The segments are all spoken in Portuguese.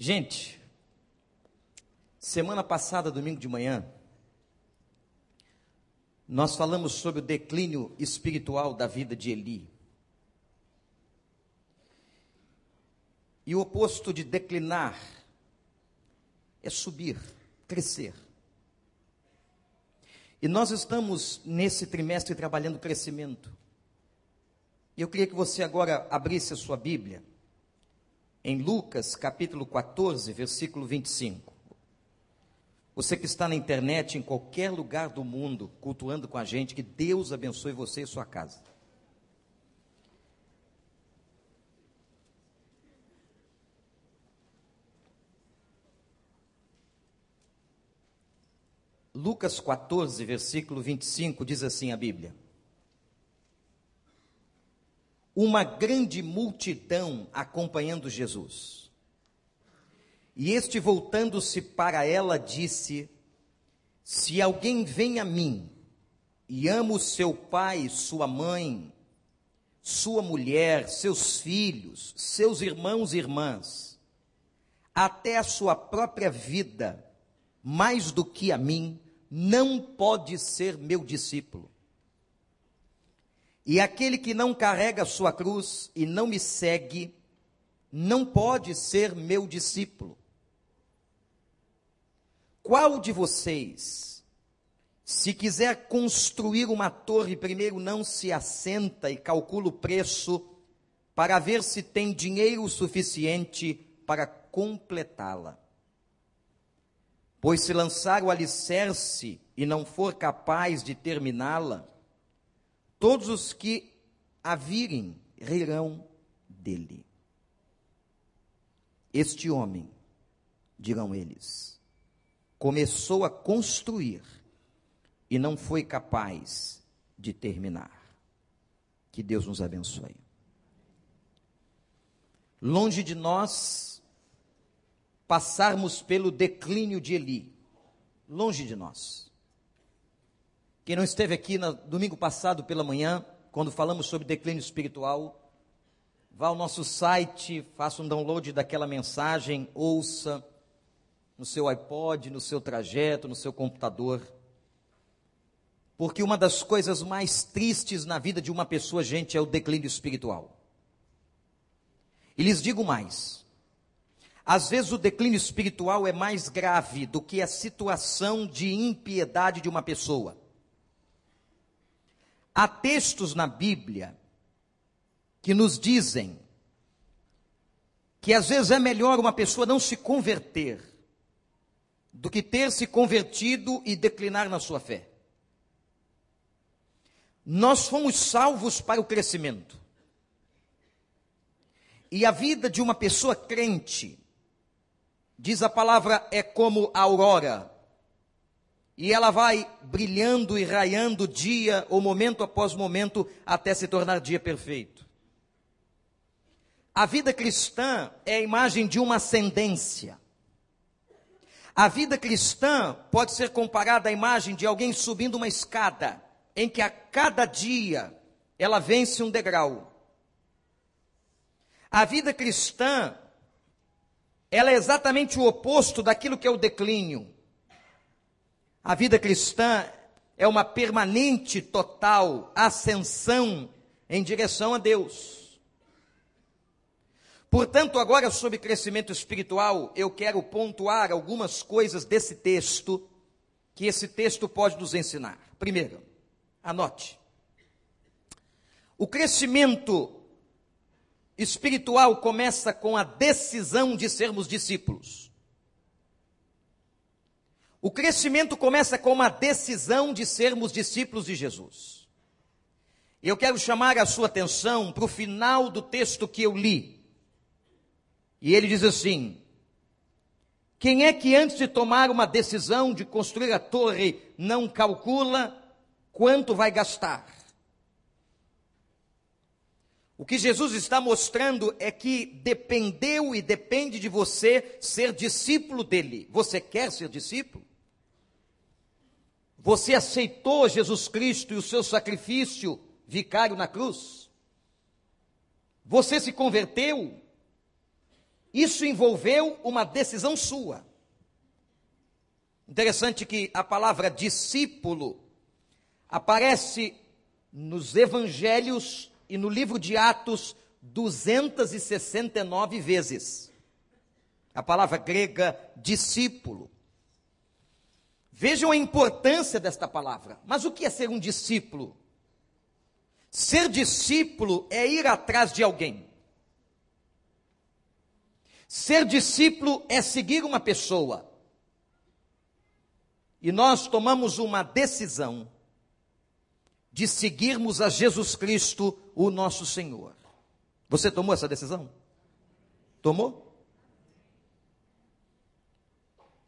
Gente, semana passada, domingo de manhã, nós falamos sobre o declínio espiritual da vida de Eli. E o oposto de declinar é subir, crescer. E nós estamos nesse trimestre trabalhando crescimento. Eu queria que você agora abrisse a sua Bíblia em Lucas capítulo 14, versículo 25. Você que está na internet, em qualquer lugar do mundo, cultuando com a gente, que Deus abençoe você e sua casa. Lucas 14, versículo 25, diz assim a Bíblia: uma grande multidão acompanhando Jesus. E este, voltando-se para ela, disse: Se alguém vem a mim e ama o seu pai, sua mãe, sua mulher, seus filhos, seus irmãos e irmãs, até a sua própria vida, mais do que a mim, não pode ser meu discípulo. E aquele que não carrega sua cruz e não me segue, não pode ser meu discípulo. Qual de vocês, se quiser construir uma torre, primeiro não se assenta e calcula o preço para ver se tem dinheiro suficiente para completá-la? Pois se lançar o alicerce e não for capaz de terminá-la, Todos os que a virem rirão dele. Este homem, dirão eles, começou a construir e não foi capaz de terminar. Que Deus nos abençoe. Longe de nós passarmos pelo declínio de Eli, longe de nós. Quem não esteve aqui no domingo passado pela manhã, quando falamos sobre declínio espiritual, vá ao nosso site, faça um download daquela mensagem, ouça no seu iPod, no seu trajeto, no seu computador. Porque uma das coisas mais tristes na vida de uma pessoa, gente, é o declínio espiritual. E lhes digo mais: às vezes o declínio espiritual é mais grave do que a situação de impiedade de uma pessoa. Há textos na Bíblia que nos dizem que às vezes é melhor uma pessoa não se converter do que ter se convertido e declinar na sua fé. Nós fomos salvos para o crescimento. E a vida de uma pessoa crente, diz a palavra, é como a aurora e ela vai brilhando e raiando dia ou momento após momento até se tornar dia perfeito. A vida cristã é a imagem de uma ascendência. A vida cristã pode ser comparada à imagem de alguém subindo uma escada, em que a cada dia ela vence um degrau. A vida cristã, ela é exatamente o oposto daquilo que é o declínio. A vida cristã é uma permanente, total ascensão em direção a Deus. Portanto, agora sobre crescimento espiritual, eu quero pontuar algumas coisas desse texto que esse texto pode nos ensinar. Primeiro, anote. O crescimento espiritual começa com a decisão de sermos discípulos. O crescimento começa com uma decisão de sermos discípulos de Jesus. Eu quero chamar a sua atenção para o final do texto que eu li. E ele diz assim: Quem é que antes de tomar uma decisão de construir a torre não calcula quanto vai gastar? O que Jesus está mostrando é que dependeu e depende de você ser discípulo dele. Você quer ser discípulo? Você aceitou Jesus Cristo e o seu sacrifício vicário na cruz? Você se converteu? isso envolveu uma decisão sua. Interessante que a palavra discípulo aparece nos evangelhos e no livro de Atos 269 vezes. A palavra grega discípulo. Vejam a importância desta palavra. Mas o que é ser um discípulo? Ser discípulo é ir atrás de alguém. Ser discípulo é seguir uma pessoa. E nós tomamos uma decisão de seguirmos a Jesus Cristo, o nosso Senhor. Você tomou essa decisão? Tomou?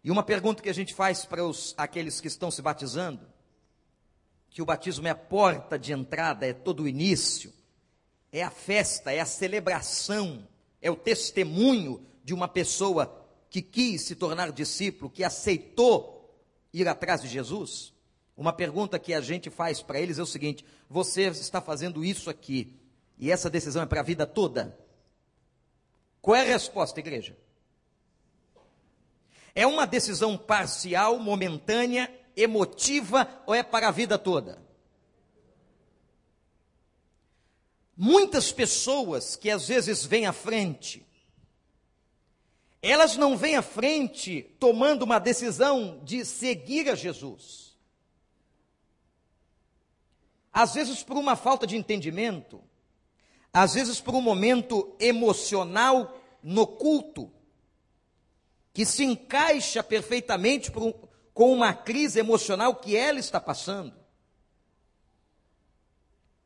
E uma pergunta que a gente faz para os, aqueles que estão se batizando, que o batismo é a porta de entrada, é todo o início, é a festa, é a celebração, é o testemunho de uma pessoa que quis se tornar discípulo, que aceitou ir atrás de Jesus? Uma pergunta que a gente faz para eles é o seguinte: você está fazendo isso aqui e essa decisão é para a vida toda? Qual é a resposta, igreja? É uma decisão parcial, momentânea, emotiva ou é para a vida toda? Muitas pessoas que às vezes vêm à frente elas não vêm à frente tomando uma decisão de seguir a Jesus. Às vezes por uma falta de entendimento, às vezes por um momento emocional no culto, que se encaixa perfeitamente um, com uma crise emocional que ela está passando.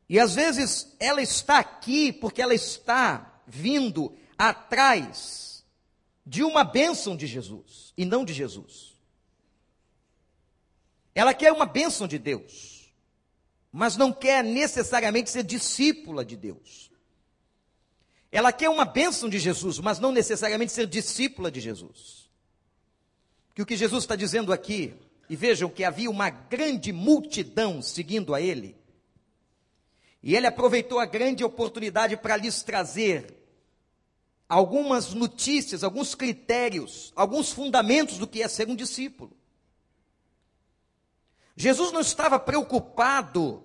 E às vezes ela está aqui porque ela está vindo atrás de uma bênção de Jesus e não de Jesus. Ela quer uma bênção de Deus, mas não quer necessariamente ser discípula de Deus. Ela quer uma bênção de Jesus, mas não necessariamente ser discípula de Jesus. Que o que Jesus está dizendo aqui, e vejam que havia uma grande multidão seguindo a ele, e ele aproveitou a grande oportunidade para lhes trazer algumas notícias, alguns critérios, alguns fundamentos do que é ser um discípulo. Jesus não estava preocupado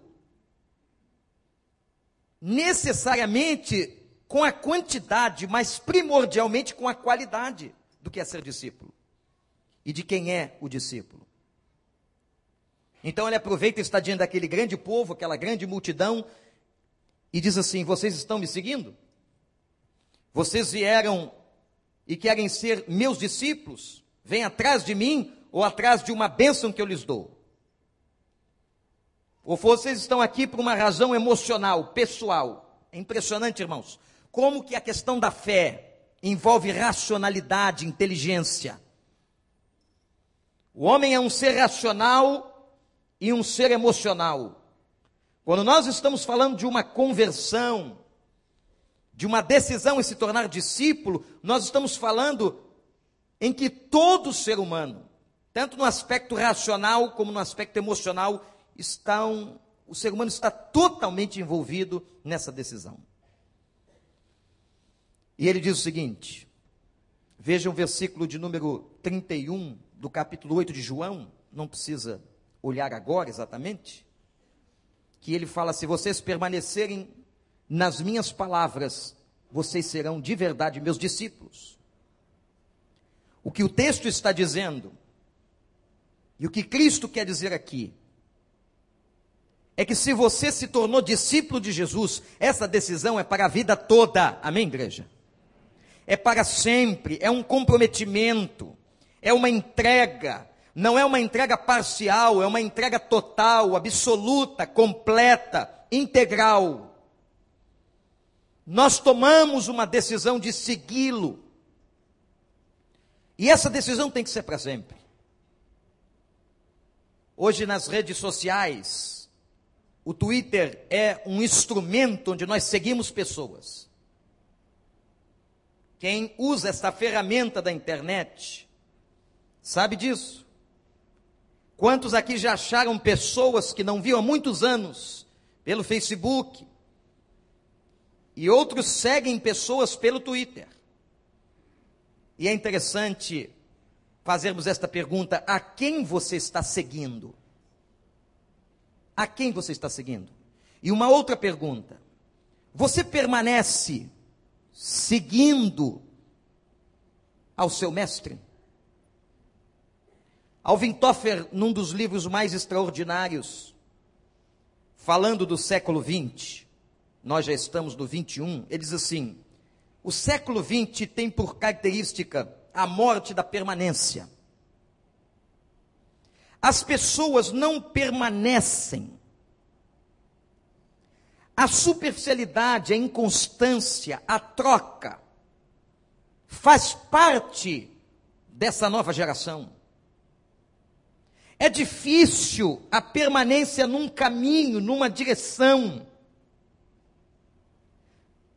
necessariamente com a quantidade, mas primordialmente com a qualidade do que é ser discípulo e de quem é o discípulo. Então ele aproveita e está diante daquele grande povo, aquela grande multidão, e diz assim: Vocês estão me seguindo? Vocês vieram e querem ser meus discípulos? Vem atrás de mim ou atrás de uma bênção que eu lhes dou? Ou vocês estão aqui por uma razão emocional, pessoal? É impressionante, irmãos. Como que a questão da fé envolve racionalidade, inteligência. O homem é um ser racional e um ser emocional. Quando nós estamos falando de uma conversão, de uma decisão em se tornar discípulo, nós estamos falando em que todo ser humano, tanto no aspecto racional como no aspecto emocional, estão, o ser humano está totalmente envolvido nessa decisão. E ele diz o seguinte: veja o versículo de número 31 do capítulo 8 de João, não precisa olhar agora exatamente, que ele fala: se vocês permanecerem nas minhas palavras, vocês serão de verdade meus discípulos. O que o texto está dizendo, e o que Cristo quer dizer aqui, é que se você se tornou discípulo de Jesus, essa decisão é para a vida toda. Amém, igreja? É para sempre, é um comprometimento, é uma entrega, não é uma entrega parcial, é uma entrega total, absoluta, completa, integral nós tomamos uma decisão de segui-lo. E essa decisão tem que ser para sempre. Hoje nas redes sociais, o Twitter é um instrumento onde nós seguimos pessoas. Quem usa essa ferramenta da internet sabe disso. Quantos aqui já acharam pessoas que não viam há muitos anos pelo Facebook, e outros seguem pessoas pelo Twitter. E é interessante fazermos esta pergunta: a quem você está seguindo? A quem você está seguindo? E uma outra pergunta: você permanece seguindo ao seu mestre? Alvin Toffer, num dos livros mais extraordinários, falando do século XX, nós já estamos no 21, ele diz assim: o século XX tem por característica a morte da permanência. As pessoas não permanecem. A superficialidade, a inconstância, a troca, faz parte dessa nova geração. É difícil a permanência num caminho, numa direção.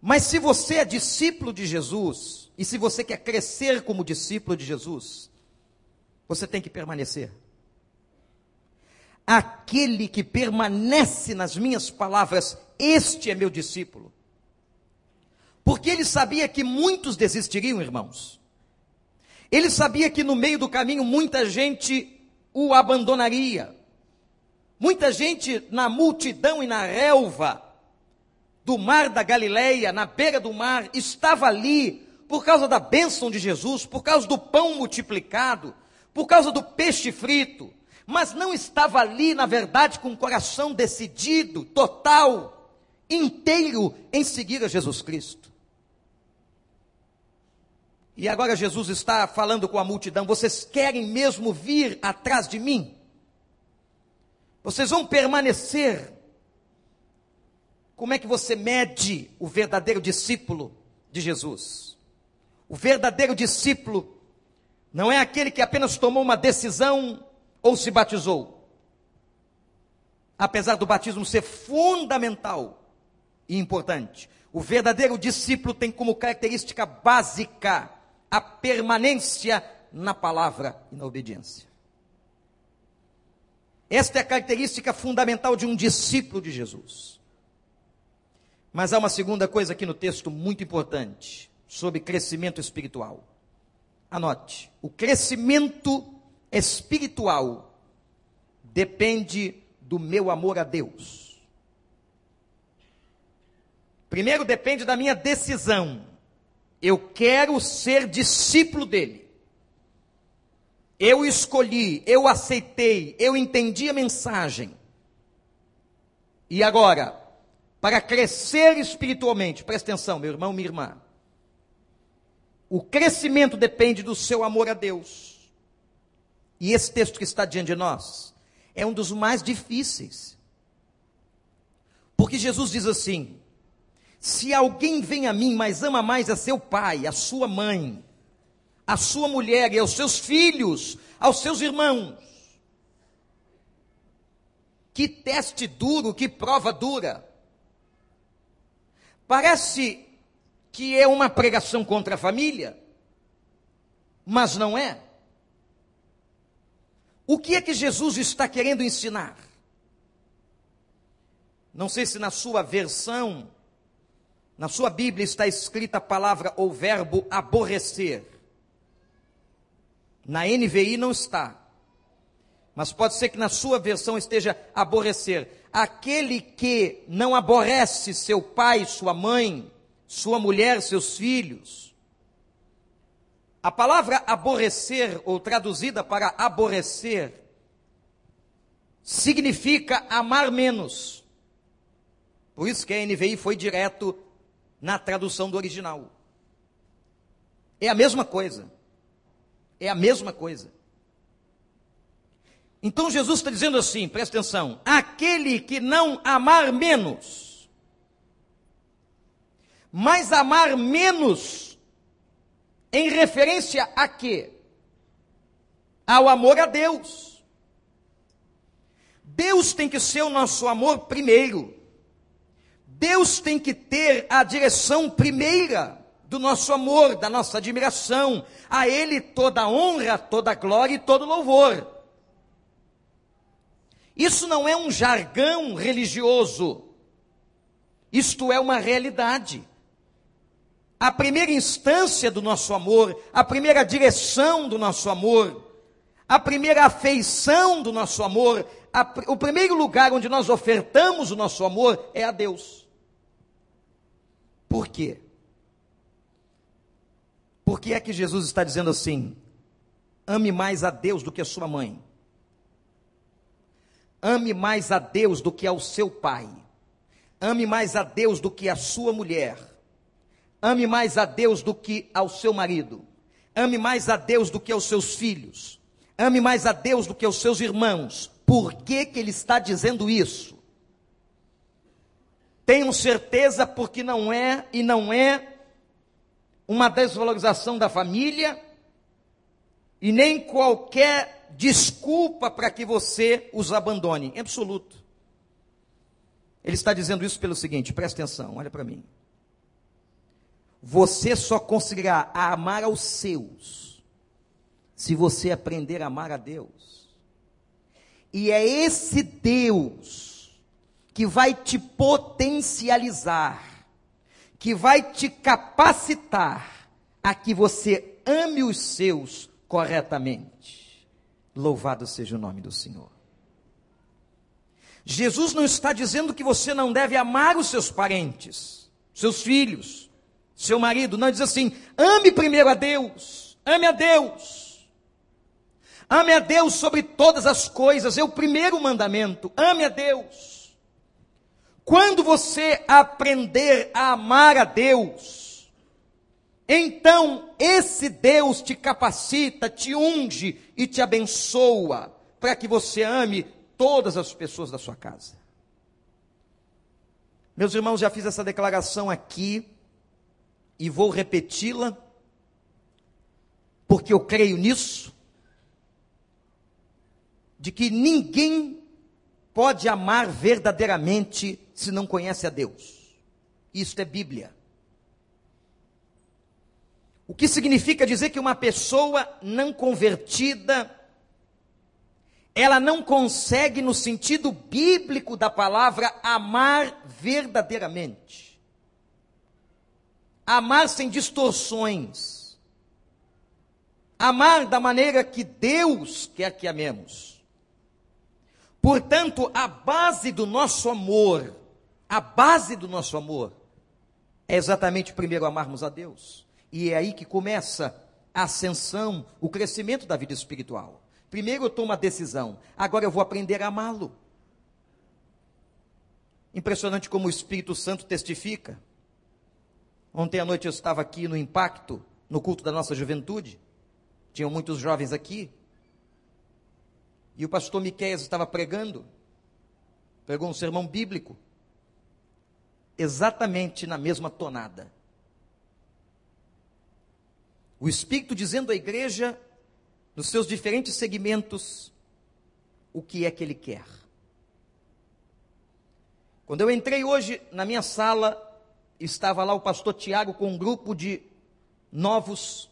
Mas se você é discípulo de Jesus, e se você quer crescer como discípulo de Jesus, você tem que permanecer. Aquele que permanece nas minhas palavras, este é meu discípulo. Porque ele sabia que muitos desistiriam, irmãos. Ele sabia que no meio do caminho muita gente o abandonaria. Muita gente na multidão e na relva do mar da Galileia, na beira do mar, estava ali por causa da bênção de Jesus, por causa do pão multiplicado, por causa do peixe frito, mas não estava ali, na verdade, com o coração decidido, total, inteiro em seguir a Jesus Cristo. E agora Jesus está falando com a multidão: vocês querem mesmo vir atrás de mim? Vocês vão permanecer? Como é que você mede o verdadeiro discípulo de Jesus? O verdadeiro discípulo não é aquele que apenas tomou uma decisão ou se batizou. Apesar do batismo ser fundamental e importante, o verdadeiro discípulo tem como característica básica a permanência na palavra e na obediência. Esta é a característica fundamental de um discípulo de Jesus. Mas há uma segunda coisa aqui no texto muito importante, sobre crescimento espiritual. Anote: o crescimento espiritual depende do meu amor a Deus. Primeiro depende da minha decisão eu quero ser discípulo dele. Eu escolhi, eu aceitei, eu entendi a mensagem. E agora, para crescer espiritualmente, presta atenção, meu irmão, minha irmã. O crescimento depende do seu amor a Deus. E esse texto que está diante de nós é um dos mais difíceis. Porque Jesus diz assim: se alguém vem a mim, mas ama mais a seu pai, a sua mãe, a sua mulher e aos seus filhos, aos seus irmãos. Que teste duro, que prova dura. Parece que é uma pregação contra a família, mas não é. O que é que Jesus está querendo ensinar? Não sei se na sua versão na sua Bíblia está escrita a palavra ou verbo aborrecer. Na NVI não está. Mas pode ser que na sua versão esteja aborrecer. Aquele que não aborrece seu pai, sua mãe, sua mulher, seus filhos. A palavra aborrecer, ou traduzida para aborrecer, significa amar menos. Por isso que a NVI foi direto na tradução do original. É a mesma coisa. É a mesma coisa. Então Jesus está dizendo assim, presta atenção: aquele que não amar menos, mas amar menos, em referência a quê? Ao amor a Deus. Deus tem que ser o nosso amor primeiro. Deus tem que ter a direção primeira do nosso amor, da nossa admiração. A Ele toda honra, toda glória e todo louvor. Isso não é um jargão religioso. Isto é uma realidade. a primeira instância do nosso amor, a primeira direção do nosso amor, a primeira afeição do nosso amor, a, o primeiro lugar onde nós ofertamos o nosso amor é a Deus. Por quê? Por que é que Jesus está dizendo assim? Ame mais a Deus do que a sua mãe. Ame mais a Deus do que ao seu pai. Ame mais a Deus do que a sua mulher. Ame mais a Deus do que ao seu marido. Ame mais a Deus do que aos seus filhos. Ame mais a Deus do que aos seus irmãos. Por que, que ele está dizendo isso? Tenho certeza porque não é e não é uma desvalorização da família e nem qualquer desculpa para que você os abandone, em absoluto. Ele está dizendo isso pelo seguinte, presta atenção, olha para mim. Você só conseguirá amar aos seus se você aprender a amar a Deus. E é esse Deus que vai te potencializar que vai te capacitar a que você ame os seus corretamente. Louvado seja o nome do Senhor. Jesus não está dizendo que você não deve amar os seus parentes, seus filhos, seu marido. Não diz assim: ame primeiro a Deus, ame a Deus. Ame a Deus sobre todas as coisas, é o primeiro mandamento. Ame a Deus. Quando você aprender a amar a Deus, então esse Deus te capacita, te unge e te abençoa para que você ame todas as pessoas da sua casa. Meus irmãos, já fiz essa declaração aqui e vou repeti-la, porque eu creio nisso, de que ninguém pode amar verdadeiramente se não conhece a Deus. Isto é Bíblia. O que significa dizer que uma pessoa não convertida, ela não consegue, no sentido bíblico da palavra, amar verdadeiramente. Amar sem distorções. Amar da maneira que Deus quer que amemos. Portanto, a base do nosso amor, a base do nosso amor, é exatamente primeiro amarmos a Deus. E é aí que começa a ascensão, o crescimento da vida espiritual. Primeiro eu tomo a decisão, agora eu vou aprender a amá-lo. Impressionante como o Espírito Santo testifica. Ontem à noite eu estava aqui no Impacto, no culto da nossa juventude. Tinham muitos jovens aqui. E o pastor Miqueias estava pregando, pregou um sermão bíblico, exatamente na mesma tonada. O Espírito dizendo à igreja, nos seus diferentes segmentos, o que é que ele quer. Quando eu entrei hoje na minha sala, estava lá o pastor Tiago com um grupo de novos.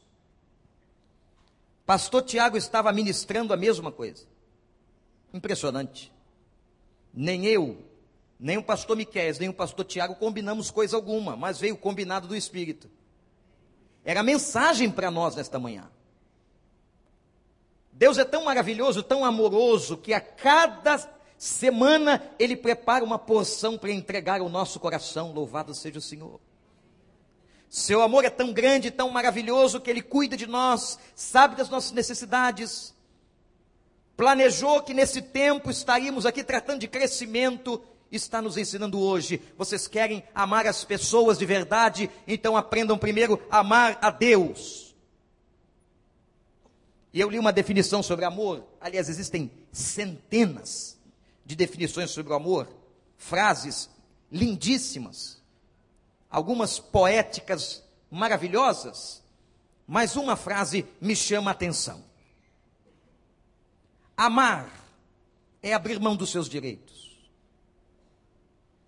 Pastor Tiago estava ministrando a mesma coisa. Impressionante. Nem eu, nem o pastor Miquel, nem o pastor Tiago combinamos coisa alguma, mas veio combinado do Espírito. Era mensagem para nós nesta manhã. Deus é tão maravilhoso, tão amoroso, que a cada semana Ele prepara uma porção para entregar ao nosso coração. Louvado seja o Senhor. Seu amor é tão grande, tão maravilhoso, que Ele cuida de nós, sabe das nossas necessidades, planejou que nesse tempo estaríamos aqui tratando de crescimento, está nos ensinando hoje. Vocês querem amar as pessoas de verdade? Então aprendam primeiro a amar a Deus. E eu li uma definição sobre amor. Aliás, existem centenas de definições sobre o amor, frases lindíssimas, algumas poéticas maravilhosas, mas uma frase me chama a atenção. Amar é abrir mão dos seus direitos.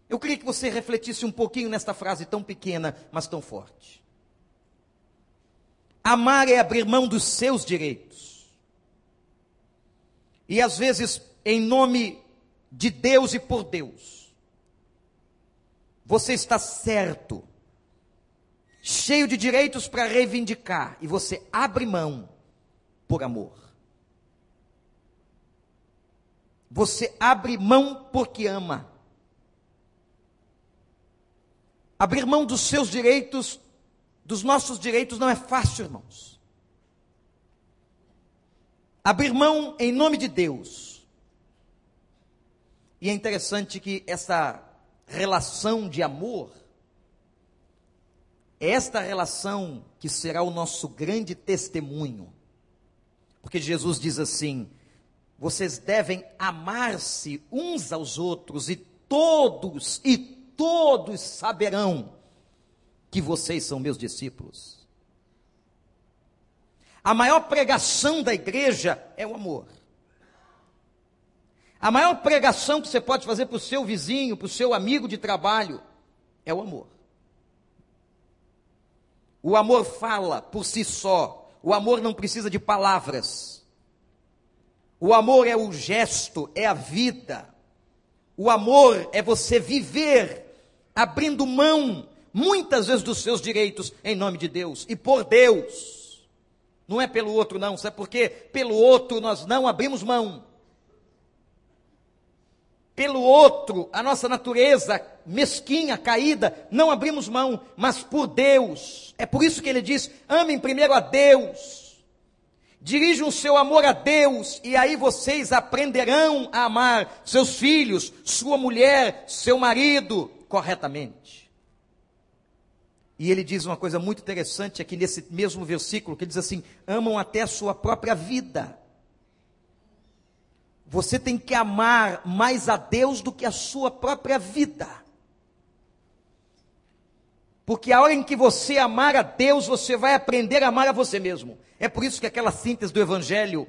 Eu queria que você refletisse um pouquinho nesta frase tão pequena, mas tão forte. Amar é abrir mão dos seus direitos. E às vezes, em nome de Deus e por Deus, você está certo cheio de direitos para reivindicar, e você abre mão por amor. Você abre mão porque ama. Abrir mão dos seus direitos, dos nossos direitos, não é fácil, irmãos. Abrir mão em nome de Deus. E é interessante que essa relação de amor esta relação que será o nosso grande testemunho. Porque Jesus diz assim: vocês devem amar-se uns aos outros e todos e todos saberão que vocês são meus discípulos. A maior pregação da igreja é o amor. A maior pregação que você pode fazer para o seu vizinho, para o seu amigo de trabalho, é o amor. O amor fala por si só. O amor não precisa de palavras. O amor é o gesto, é a vida. O amor é você viver abrindo mão, muitas vezes, dos seus direitos em nome de Deus e por Deus. Não é pelo outro, não. Sabe por quê? Pelo outro nós não abrimos mão pelo outro, a nossa natureza mesquinha, caída, não abrimos mão, mas por Deus. É por isso que ele diz: amem primeiro a Deus, dirijam o seu amor a Deus, e aí vocês aprenderão a amar seus filhos, sua mulher, seu marido corretamente. E ele diz uma coisa muito interessante aqui nesse mesmo versículo, que diz assim: amam até a sua própria vida. Você tem que amar mais a Deus do que a sua própria vida. Porque a hora em que você amar a Deus, você vai aprender a amar a você mesmo. É por isso que aquela síntese do Evangelho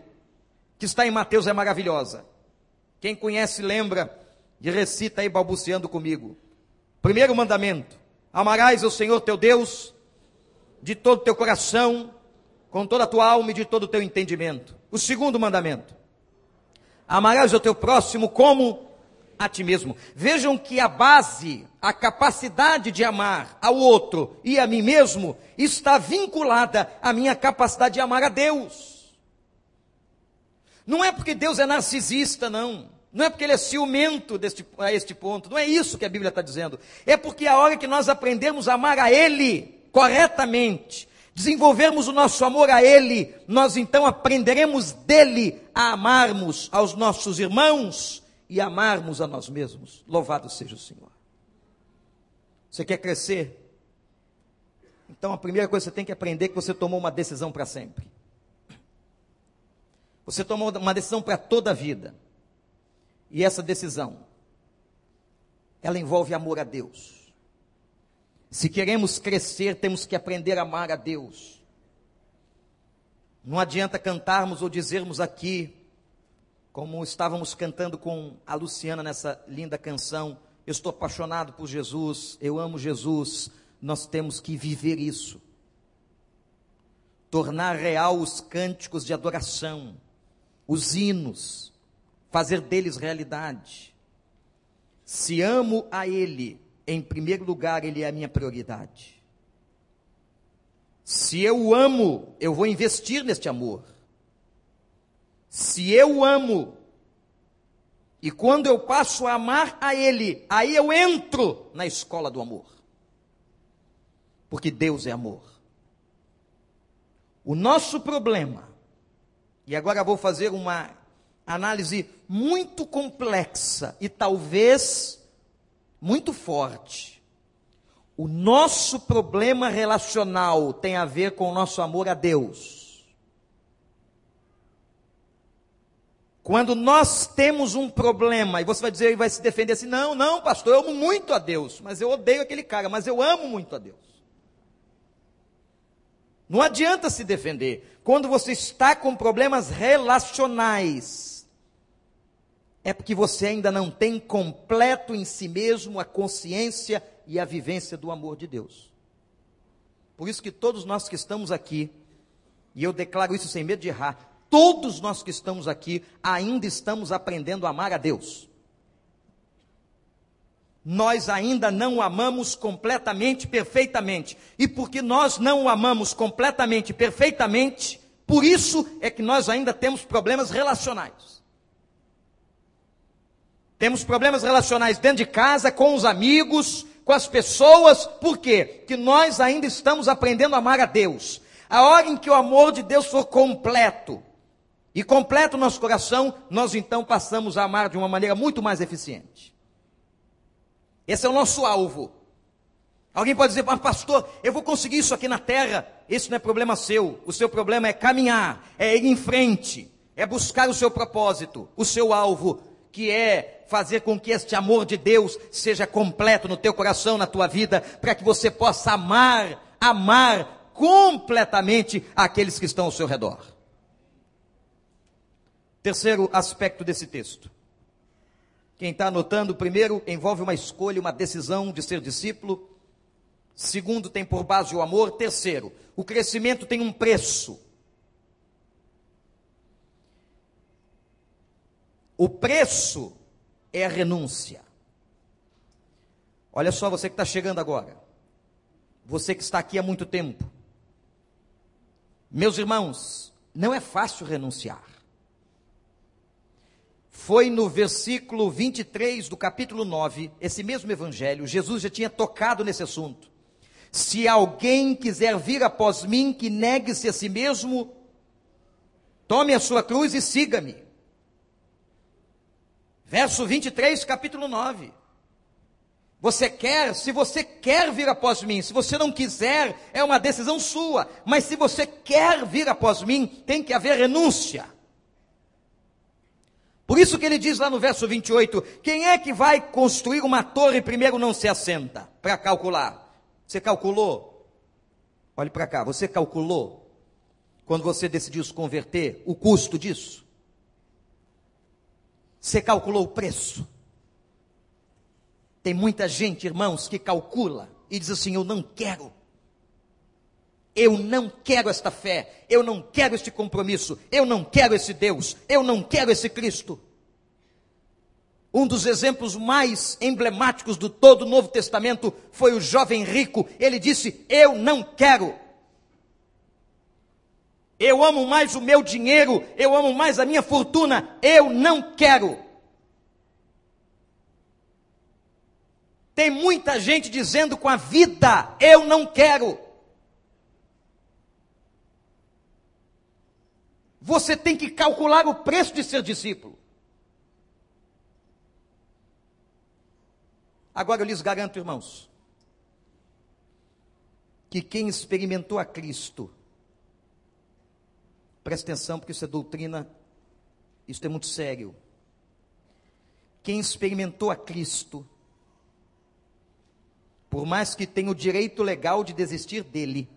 que está em Mateus é maravilhosa. Quem conhece, lembra e recita aí balbuciando comigo. Primeiro mandamento: amarás o Senhor teu Deus de todo o teu coração, com toda a tua alma e de todo o teu entendimento. O segundo mandamento: Amarás o teu próximo como a ti mesmo. Vejam que a base, a capacidade de amar ao outro e a mim mesmo, está vinculada à minha capacidade de amar a Deus. Não é porque Deus é narcisista, não. Não é porque ele é ciumento deste, a este ponto. Não é isso que a Bíblia está dizendo. É porque a hora que nós aprendemos a amar a Ele corretamente, desenvolvermos o nosso amor a Ele, nós então aprenderemos dele a amarmos aos nossos irmãos e amarmos a nós mesmos. Louvado seja o Senhor. Você quer crescer? Então a primeira coisa que você tem que aprender é que você tomou uma decisão para sempre. Você tomou uma decisão para toda a vida. E essa decisão, ela envolve amor a Deus. Se queremos crescer, temos que aprender a amar a Deus. Não adianta cantarmos ou dizermos aqui, como estávamos cantando com a Luciana nessa linda canção, eu estou apaixonado por Jesus, eu amo Jesus. Nós temos que viver isso. Tornar real os cânticos de adoração, os hinos, fazer deles realidade. Se amo a Ele, em primeiro lugar, Ele é a minha prioridade. Se eu o amo, eu vou investir neste amor. Se eu o amo, e quando eu passo a amar a Ele, aí eu entro na escola do amor. Porque Deus é amor. O nosso problema, e agora vou fazer uma análise muito complexa e talvez muito forte. O nosso problema relacional tem a ver com o nosso amor a Deus. Quando nós temos um problema, e você vai dizer e vai se defender assim: não, não, pastor, eu amo muito a Deus, mas eu odeio aquele cara, mas eu amo muito a Deus. Não adianta se defender. Quando você está com problemas relacionais, é porque você ainda não tem completo em si mesmo a consciência e a vivência do amor de Deus. Por isso que todos nós que estamos aqui, e eu declaro isso sem medo de errar, todos nós que estamos aqui ainda estamos aprendendo a amar a Deus. nós ainda não o amamos completamente, perfeitamente. E porque nós não o amamos completamente, perfeitamente, por isso é que nós ainda temos problemas relacionais. Temos problemas relacionais dentro de casa, com os amigos, com as pessoas, por quê? Que nós ainda estamos aprendendo a amar a Deus. A hora em que o amor de Deus for completo, e completo o nosso coração, nós então passamos a amar de uma maneira muito mais eficiente. Esse é o nosso alvo. Alguém pode dizer, mas pastor, eu vou conseguir isso aqui na terra. Esse não é problema seu. O seu problema é caminhar, é ir em frente, é buscar o seu propósito, o seu alvo, que é fazer com que este amor de Deus seja completo no teu coração, na tua vida, para que você possa amar, amar completamente aqueles que estão ao seu redor. Terceiro aspecto desse texto. Quem está anotando, primeiro, envolve uma escolha, uma decisão de ser discípulo. Segundo, tem por base o amor. Terceiro, o crescimento tem um preço. O preço é a renúncia. Olha só, você que está chegando agora. Você que está aqui há muito tempo. Meus irmãos, não é fácil renunciar foi no versículo 23 do capítulo 9, esse mesmo evangelho, Jesus já tinha tocado nesse assunto. Se alguém quiser vir após mim, que negue-se a si mesmo, tome a sua cruz e siga-me. Verso 23, capítulo 9. Você quer, se você quer vir após mim, se você não quiser, é uma decisão sua, mas se você quer vir após mim, tem que haver renúncia. Por isso que ele diz lá no verso 28, quem é que vai construir uma torre primeiro não se assenta para calcular? Você calculou? Olhe para cá, você calculou quando você decidiu se converter o custo disso? Você calculou o preço? Tem muita gente, irmãos, que calcula e diz assim: Eu não quero. Eu não quero esta fé, eu não quero este compromisso, eu não quero esse Deus, eu não quero esse Cristo. Um dos exemplos mais emblemáticos do todo o Novo Testamento foi o jovem rico. Ele disse: Eu não quero. Eu amo mais o meu dinheiro, eu amo mais a minha fortuna, eu não quero. Tem muita gente dizendo com a vida: Eu não quero. Você tem que calcular o preço de ser discípulo. Agora eu lhes garanto, irmãos, que quem experimentou a Cristo, presta atenção, porque isso é doutrina, isso é muito sério. Quem experimentou a Cristo, por mais que tenha o direito legal de desistir dele,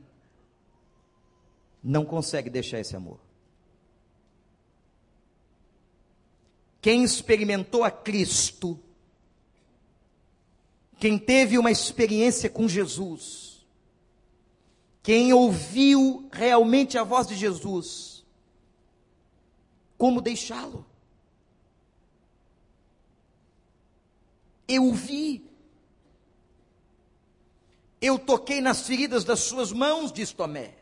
não consegue deixar esse amor. Quem experimentou a Cristo, quem teve uma experiência com Jesus, quem ouviu realmente a voz de Jesus, como deixá-lo? Eu vi, eu toquei nas feridas das suas mãos, diz Tomé.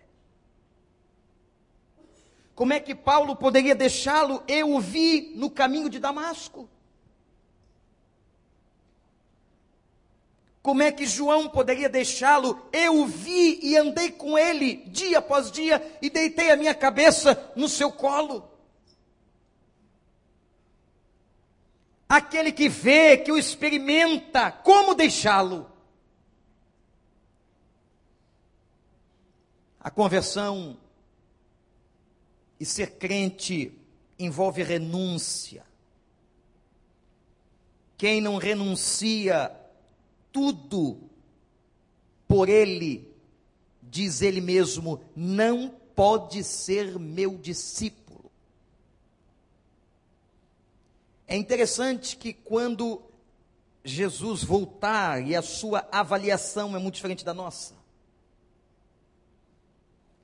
Como é que Paulo poderia deixá-lo? Eu o vi no caminho de Damasco. Como é que João poderia deixá-lo? Eu o vi e andei com ele dia após dia e deitei a minha cabeça no seu colo. Aquele que vê, que o experimenta, como deixá-lo? A conversão e ser crente envolve renúncia. Quem não renuncia tudo por ele, diz ele mesmo, não pode ser meu discípulo. É interessante que quando Jesus voltar e a sua avaliação é muito diferente da nossa.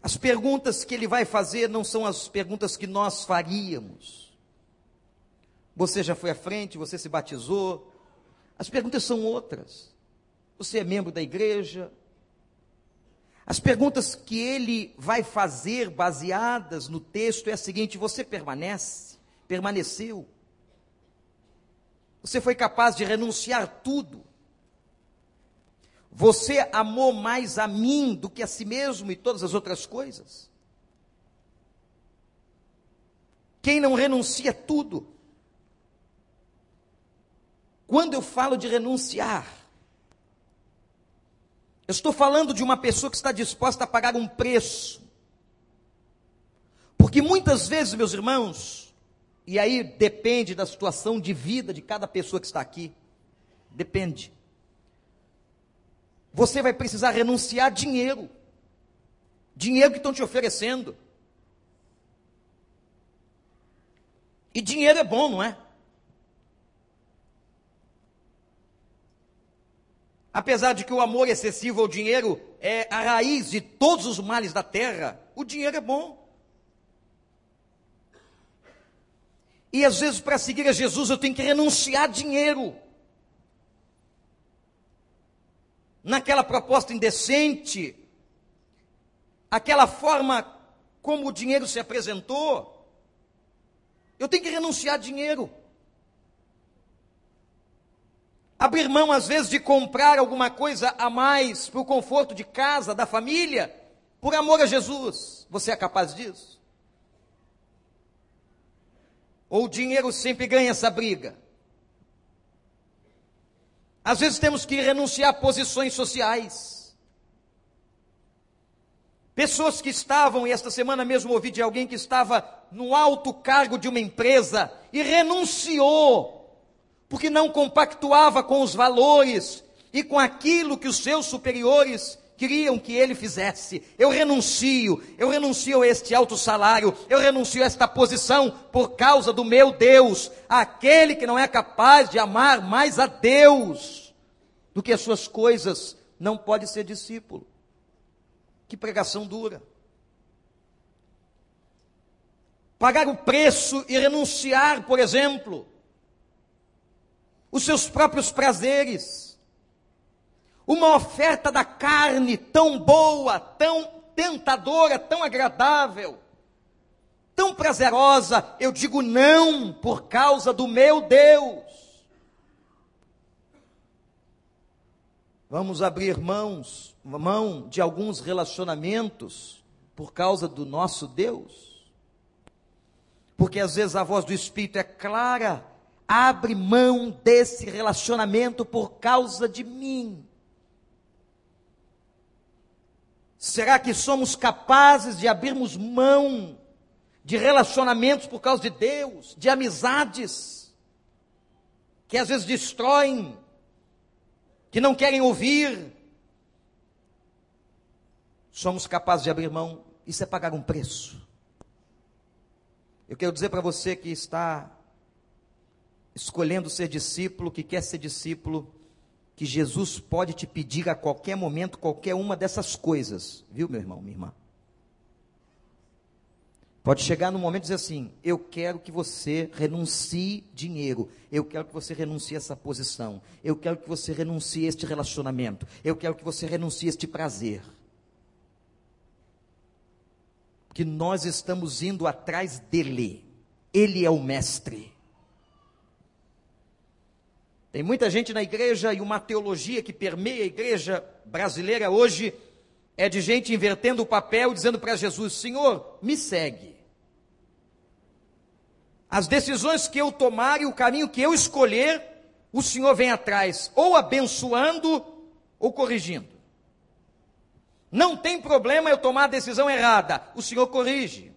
As perguntas que ele vai fazer não são as perguntas que nós faríamos. Você já foi à frente, você se batizou, As perguntas são outras. Você é membro da igreja? As perguntas que ele vai fazer baseadas no texto é a seguinte: você permanece? Permaneceu? Você foi capaz de renunciar tudo? Você amou mais a mim do que a si mesmo e todas as outras coisas? Quem não renuncia tudo? Quando eu falo de renunciar, eu estou falando de uma pessoa que está disposta a pagar um preço. Porque muitas vezes, meus irmãos, e aí depende da situação de vida de cada pessoa que está aqui, depende. Você vai precisar renunciar dinheiro, dinheiro que estão te oferecendo. E dinheiro é bom, não é? Apesar de que o amor excessivo ao dinheiro é a raiz de todos os males da terra, o dinheiro é bom. E às vezes, para seguir a Jesus, eu tenho que renunciar dinheiro. Naquela proposta indecente, aquela forma como o dinheiro se apresentou, eu tenho que renunciar dinheiro. Abrir mão, às vezes, de comprar alguma coisa a mais para o conforto de casa, da família, por amor a Jesus. Você é capaz disso? Ou o dinheiro sempre ganha essa briga? Às vezes temos que renunciar a posições sociais. Pessoas que estavam, e esta semana mesmo ouvi de alguém que estava no alto cargo de uma empresa e renunciou porque não compactuava com os valores e com aquilo que os seus superiores queriam que ele fizesse. Eu renuncio, eu renuncio a este alto salário, eu renuncio a esta posição por causa do meu Deus, aquele que não é capaz de amar mais a Deus do que as suas coisas, não pode ser discípulo. Que pregação dura. Pagar o preço e renunciar, por exemplo, os seus próprios prazeres. Uma oferta da carne tão boa, tão tentadora, tão agradável, tão prazerosa, eu digo não por causa do meu Deus. Vamos abrir mãos, mão de alguns relacionamentos por causa do nosso Deus. Porque às vezes a voz do Espírito é clara, abre mão desse relacionamento por causa de mim? Será que somos capazes de abrirmos mão de relacionamentos por causa de Deus, de amizades, que às vezes destroem, que não querem ouvir? Somos capazes de abrir mão, isso é pagar um preço. Eu quero dizer para você que está escolhendo ser discípulo, que quer ser discípulo, que Jesus pode te pedir a qualquer momento qualquer uma dessas coisas, viu, meu irmão, minha irmã? Pode chegar no momento e dizer assim: Eu quero que você renuncie dinheiro, eu quero que você renuncie essa posição, eu quero que você renuncie este relacionamento, eu quero que você renuncie este prazer. Que nós estamos indo atrás dele, ele é o mestre. Tem muita gente na igreja e uma teologia que permeia a igreja brasileira hoje é de gente invertendo o papel, dizendo para Jesus: Senhor, me segue. As decisões que eu tomar e o caminho que eu escolher, o Senhor vem atrás, ou abençoando ou corrigindo. Não tem problema eu tomar a decisão errada, o Senhor corrige.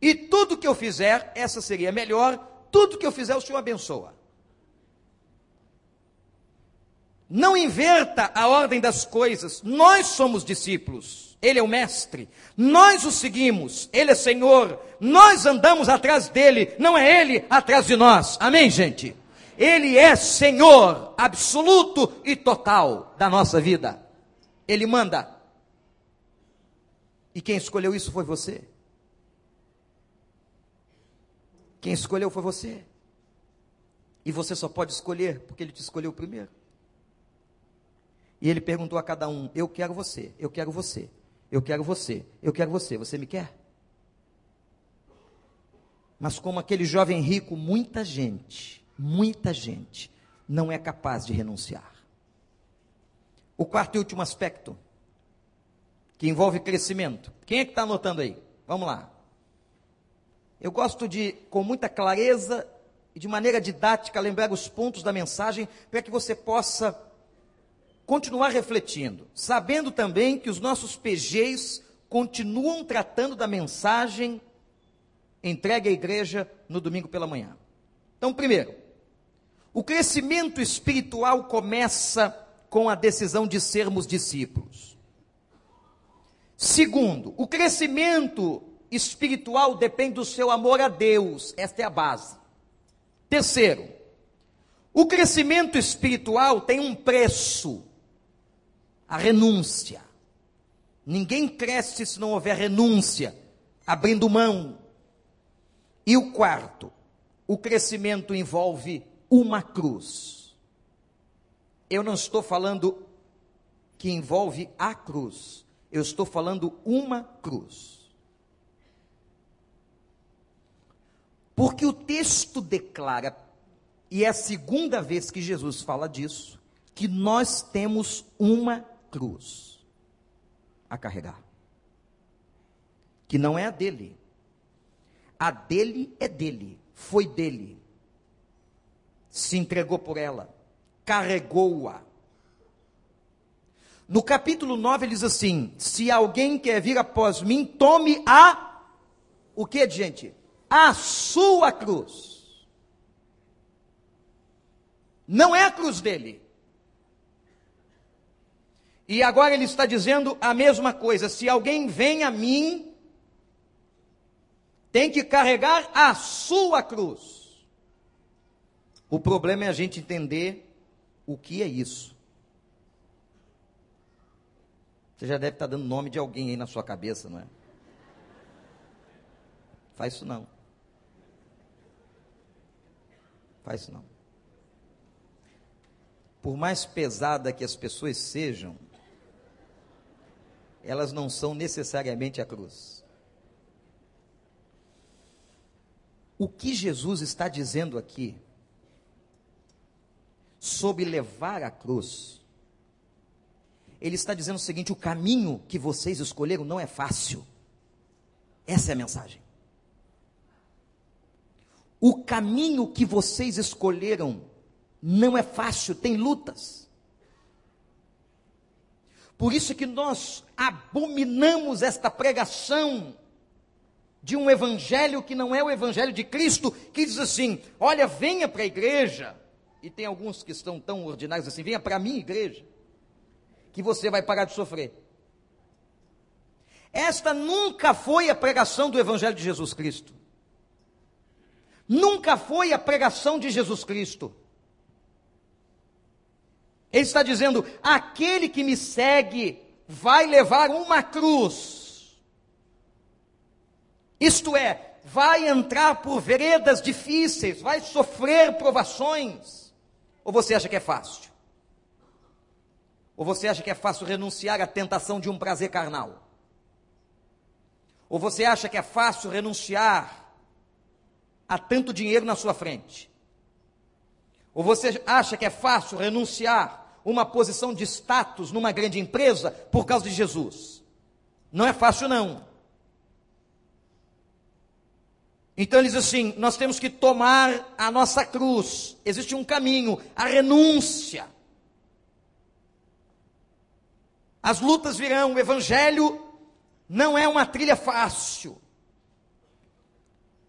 E tudo que eu fizer, essa seria melhor, tudo que eu fizer, o Senhor abençoa. Não inverta a ordem das coisas. Nós somos discípulos. Ele é o mestre. Nós o seguimos. Ele é Senhor. Nós andamos atrás dele. Não é ele atrás de nós. Amém, gente? Ele é Senhor absoluto e total da nossa vida. Ele manda. E quem escolheu isso foi você. Quem escolheu foi você. E você só pode escolher porque ele te escolheu primeiro. E ele perguntou a cada um: Eu quero você, eu quero você, eu quero você, eu quero você, você me quer? Mas como aquele jovem rico, muita gente, muita gente não é capaz de renunciar. O quarto e último aspecto, que envolve crescimento. Quem é que está anotando aí? Vamos lá. Eu gosto de, com muita clareza e de maneira didática, lembrar os pontos da mensagem para que você possa continuar refletindo, sabendo também que os nossos PGs continuam tratando da mensagem entregue à igreja no domingo pela manhã. Então, primeiro, o crescimento espiritual começa com a decisão de sermos discípulos. Segundo, o crescimento espiritual depende do seu amor a Deus, esta é a base. Terceiro, o crescimento espiritual tem um preço, a renúncia. Ninguém cresce se não houver renúncia, abrindo mão. E o quarto, o crescimento envolve uma cruz. Eu não estou falando que envolve a cruz, eu estou falando uma cruz. Porque o texto declara, e é a segunda vez que Jesus fala disso, que nós temos uma cruz a carregar. Que não é a dele. A dele é dele, foi dele se entregou por ela, carregou-a. No capítulo 9 ele diz assim: Se alguém quer vir após mim, tome a o que, gente? A sua cruz. Não é a cruz dele. E agora ele está dizendo a mesma coisa: se alguém vem a mim, tem que carregar a sua cruz. O problema é a gente entender o que é isso. Você já deve estar dando nome de alguém aí na sua cabeça, não é? Faz isso não. Faz isso não. Por mais pesada que as pessoas sejam, elas não são necessariamente a cruz. O que Jesus está dizendo aqui soube levar a cruz, ele está dizendo o seguinte: o caminho que vocês escolheram não é fácil. Essa é a mensagem. O caminho que vocês escolheram não é fácil, tem lutas. Por isso que nós abominamos esta pregação de um evangelho que não é o evangelho de Cristo, que diz assim: olha, venha para a igreja, e tem alguns que estão tão ordinários assim: venha para a minha igreja, que você vai parar de sofrer. Esta nunca foi a pregação do Evangelho de Jesus Cristo. Nunca foi a pregação de Jesus Cristo. Ele está dizendo: aquele que me segue vai levar uma cruz. Isto é, vai entrar por veredas difíceis, vai sofrer provações. Ou você acha que é fácil? Ou você acha que é fácil renunciar à tentação de um prazer carnal? Ou você acha que é fácil renunciar a tanto dinheiro na sua frente? Ou você acha que é fácil renunciar uma posição de status numa grande empresa por causa de Jesus? Não é fácil não. Então ele diz assim: nós temos que tomar a nossa cruz. Existe um caminho, a renúncia. As lutas virão, o evangelho não é uma trilha fácil.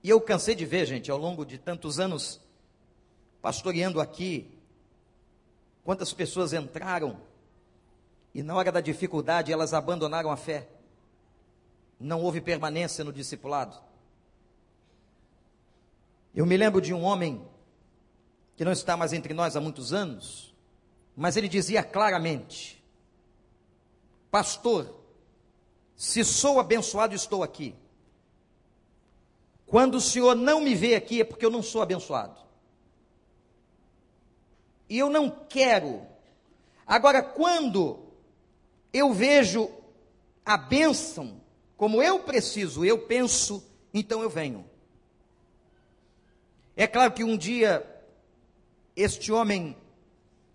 E eu cansei de ver, gente, ao longo de tantos anos pastoreando aqui, quantas pessoas entraram e na hora da dificuldade elas abandonaram a fé. Não houve permanência no discipulado. Eu me lembro de um homem que não está mais entre nós há muitos anos, mas ele dizia claramente: Pastor, se sou abençoado, estou aqui. Quando o Senhor não me vê aqui, é porque eu não sou abençoado. E eu não quero. Agora, quando eu vejo a bênção, como eu preciso, eu penso, então eu venho. É claro que um dia este homem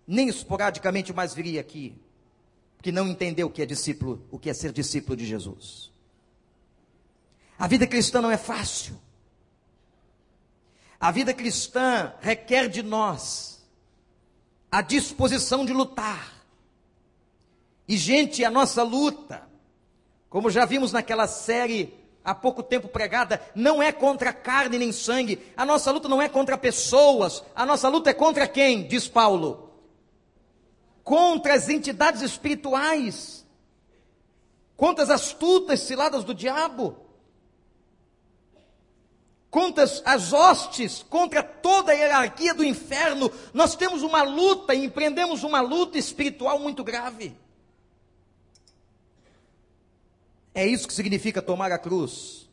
nem esporadicamente mais viria aqui, porque não entendeu o que é discípulo, o que é ser discípulo de Jesus. A vida cristã não é fácil. A vida cristã requer de nós a disposição de lutar. E, gente, a nossa luta, como já vimos naquela série há pouco tempo pregada, não é contra carne nem sangue. A nossa luta não é contra pessoas. A nossa luta é contra quem? Diz Paulo. Contra as entidades espirituais. Contra as astutas ciladas do diabo contra as hostes, contra toda a hierarquia do inferno, nós temos uma luta empreendemos uma luta espiritual muito grave. É isso que significa tomar a cruz.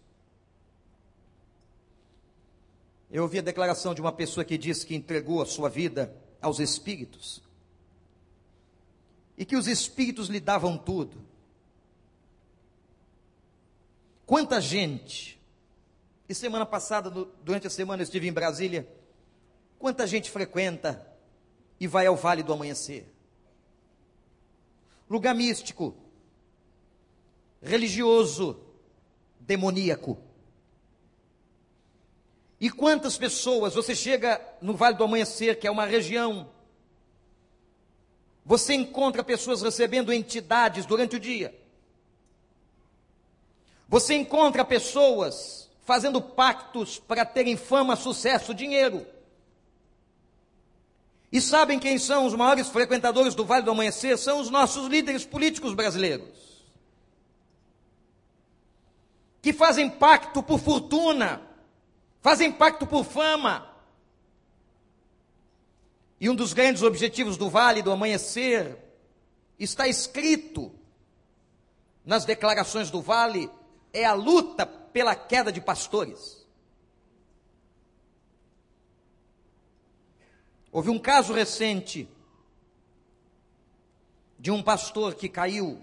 Eu ouvi a declaração de uma pessoa que disse que entregou a sua vida aos espíritos e que os espíritos lhe davam tudo. Quanta gente e semana passada, durante a semana, eu estive em Brasília. Quanta gente frequenta e vai ao Vale do Amanhecer? Lugar místico, religioso, demoníaco. E quantas pessoas você chega no Vale do Amanhecer, que é uma região, você encontra pessoas recebendo entidades durante o dia. Você encontra pessoas fazendo pactos para terem fama, sucesso, dinheiro. E sabem quem são os maiores frequentadores do Vale do Amanhecer? São os nossos líderes políticos brasileiros. Que fazem pacto por fortuna, fazem pacto por fama. E um dos grandes objetivos do Vale do Amanhecer está escrito nas declarações do Vale é a luta pela queda de pastores. Houve um caso recente de um pastor que caiu,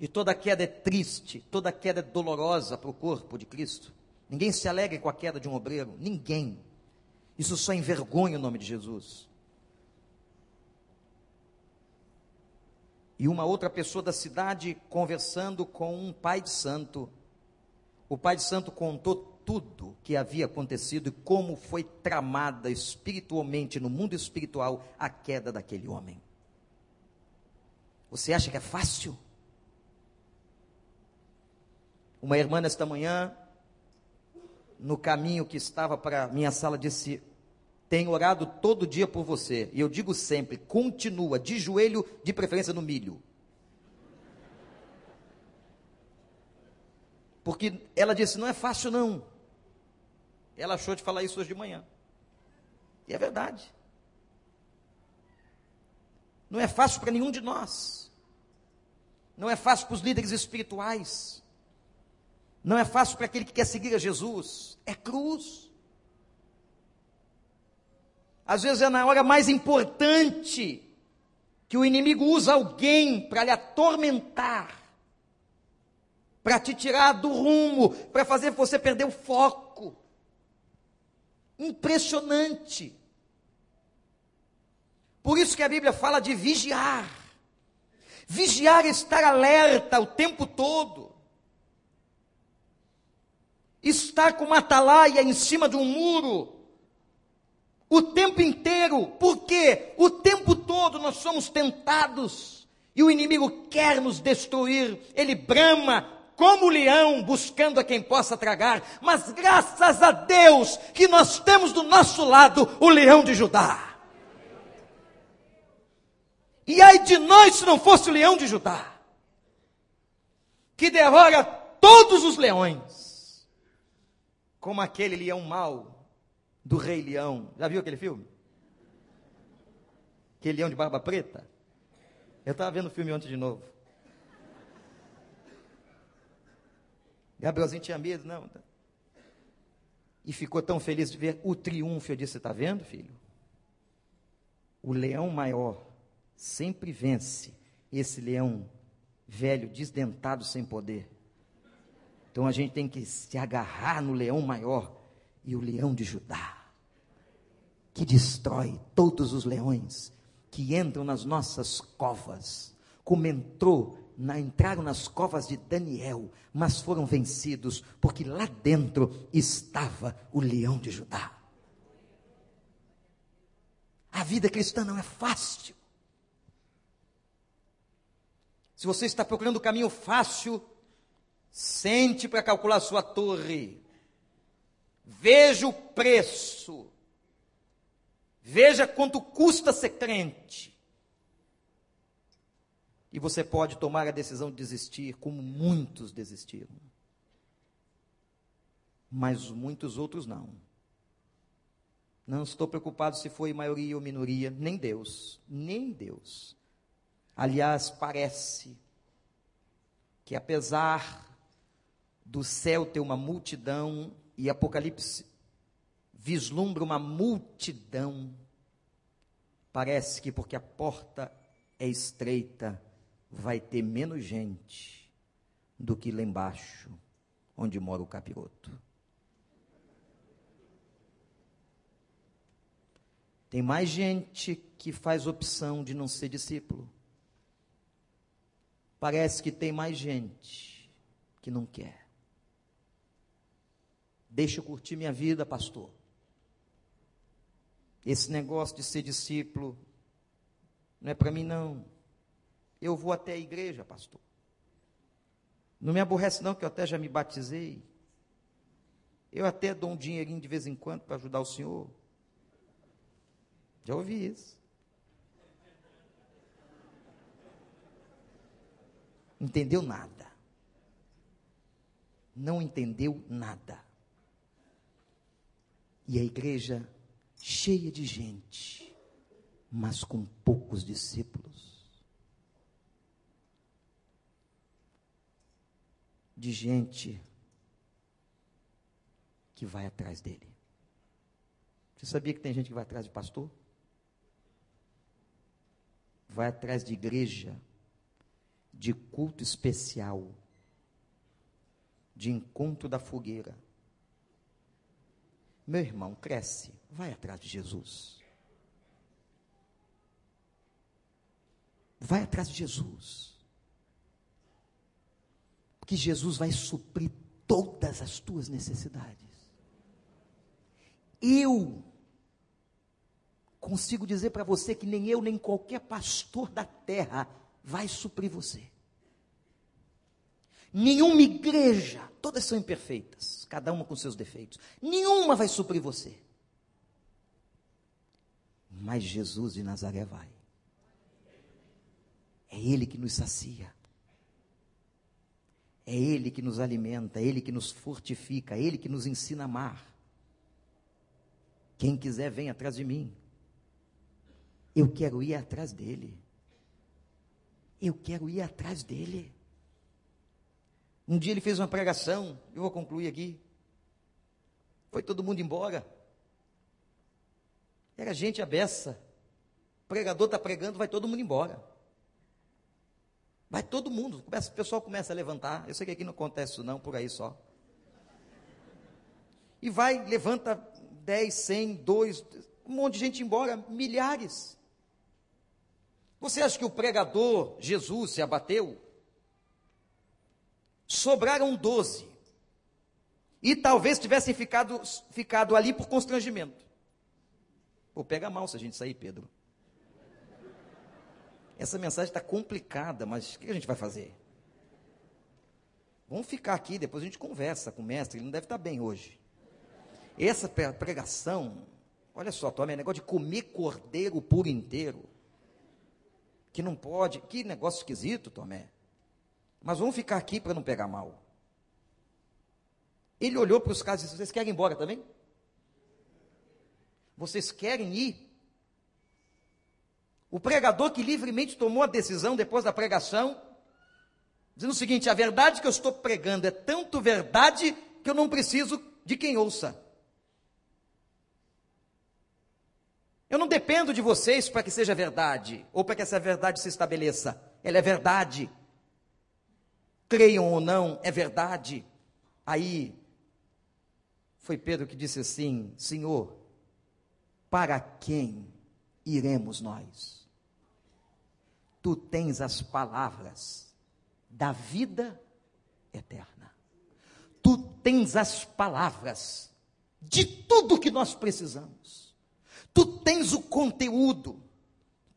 e toda queda é triste, toda queda é dolorosa para o corpo de Cristo. Ninguém se alegra com a queda de um obreiro, ninguém. Isso só envergonha o nome de Jesus. E uma outra pessoa da cidade conversando com um pai de santo, o Pai de Santo contou tudo que havia acontecido e como foi tramada espiritualmente no mundo espiritual a queda daquele homem. Você acha que é fácil? Uma irmã nesta manhã, no caminho que estava para minha sala, disse: Tenho orado todo dia por você. E eu digo sempre: continua, de joelho, de preferência no milho. Porque ela disse: não é fácil, não. Ela achou de falar isso hoje de manhã. E é verdade. Não é fácil para nenhum de nós. Não é fácil para os líderes espirituais. Não é fácil para aquele que quer seguir a Jesus. É cruz. Às vezes é na hora mais importante que o inimigo usa alguém para lhe atormentar para te tirar do rumo, para fazer você perder o foco. Impressionante. Por isso que a Bíblia fala de vigiar. Vigiar é estar alerta o tempo todo. Estar com uma atalaia em cima de um muro o tempo inteiro. Porque o tempo todo nós somos tentados e o inimigo quer nos destruir. Ele brama como leão buscando a quem possa tragar, mas graças a Deus que nós temos do nosso lado o leão de Judá. E ai de nós se não fosse o leão de Judá, que devora todos os leões, como aquele leão mau do Rei Leão. Já viu aquele filme? Aquele leão de barba preta? Eu estava vendo o filme ontem de novo. Gabrielzinho tinha medo, não. E ficou tão feliz de ver o triunfo. Eu disse: Você está vendo, filho? o leão maior sempre vence esse leão velho, desdentado, sem poder. Então a gente tem que se agarrar no leão maior e o leão de Judá, que destrói todos os leões que entram nas nossas covas, como entrou na, entraram nas covas de Daniel, mas foram vencidos, porque lá dentro estava o leão de Judá. A vida cristã não é fácil. Se você está procurando o caminho fácil, sente para calcular sua torre. Veja o preço. Veja quanto custa ser crente. E você pode tomar a decisão de desistir, como muitos desistiram. Mas muitos outros não. Não estou preocupado se foi maioria ou minoria, nem Deus, nem Deus. Aliás, parece que apesar do céu ter uma multidão, e Apocalipse vislumbra uma multidão, parece que porque a porta é estreita, vai ter menos gente do que lá embaixo, onde mora o capiroto. Tem mais gente que faz opção de não ser discípulo Parece que tem mais gente que não quer. Deixa eu curtir minha vida, pastor. Esse negócio de ser discípulo não é para mim, não. Eu vou até a igreja, pastor. Não me aborrece, não, que eu até já me batizei. Eu até dou um dinheirinho de vez em quando para ajudar o senhor. Já ouvi isso. entendeu nada. Não entendeu nada. E a igreja cheia de gente, mas com poucos discípulos. De gente que vai atrás dele. Você sabia que tem gente que vai atrás de pastor? Vai atrás de igreja de culto especial, de encontro da fogueira. Meu irmão, cresce, vai atrás de Jesus. Vai atrás de Jesus. Porque Jesus vai suprir todas as tuas necessidades. Eu consigo dizer para você que nem eu, nem qualquer pastor da terra vai suprir você. Nenhuma igreja, todas são imperfeitas, cada uma com seus defeitos. Nenhuma vai suprir você. Mas Jesus de Nazaré vai. É Ele que nos sacia. É Ele que nos alimenta, é Ele que nos fortifica, é Ele que nos ensina a amar. Quem quiser, vem atrás de mim. Eu quero ir atrás dele. Eu quero ir atrás dele. Um dia ele fez uma pregação, eu vou concluir aqui. Foi todo mundo embora. Era gente abessa. O pregador está pregando, vai todo mundo embora. Vai todo mundo. Começa, o pessoal começa a levantar. Eu sei que aqui não acontece isso não, por aí só. E vai, levanta 10, 100, 2, um monte de gente embora, milhares. Você acha que o pregador Jesus se abateu? Sobraram doze. E talvez tivessem ficado, ficado ali por constrangimento. Pô, pega mal se a gente sair, Pedro. Essa mensagem está complicada, mas o que a gente vai fazer? Vamos ficar aqui, depois a gente conversa com o mestre, ele não deve estar bem hoje. Essa pregação, olha só, toma, é negócio de comer cordeiro por inteiro que não pode. Que negócio esquisito, Tomé. Mas vamos ficar aqui para não pegar mal. Ele olhou para os caras e disse: Vocês querem ir embora também? Vocês querem ir? O pregador que livremente tomou a decisão depois da pregação, dizendo o seguinte: a verdade que eu estou pregando é tanto verdade que eu não preciso de quem ouça. Eu não dependo de vocês para que seja verdade, ou para que essa verdade se estabeleça. Ela é verdade. Creiam ou não, é verdade. Aí, foi Pedro que disse assim: Senhor, para quem iremos nós? Tu tens as palavras da vida eterna. Tu tens as palavras de tudo que nós precisamos. Tu tens o conteúdo.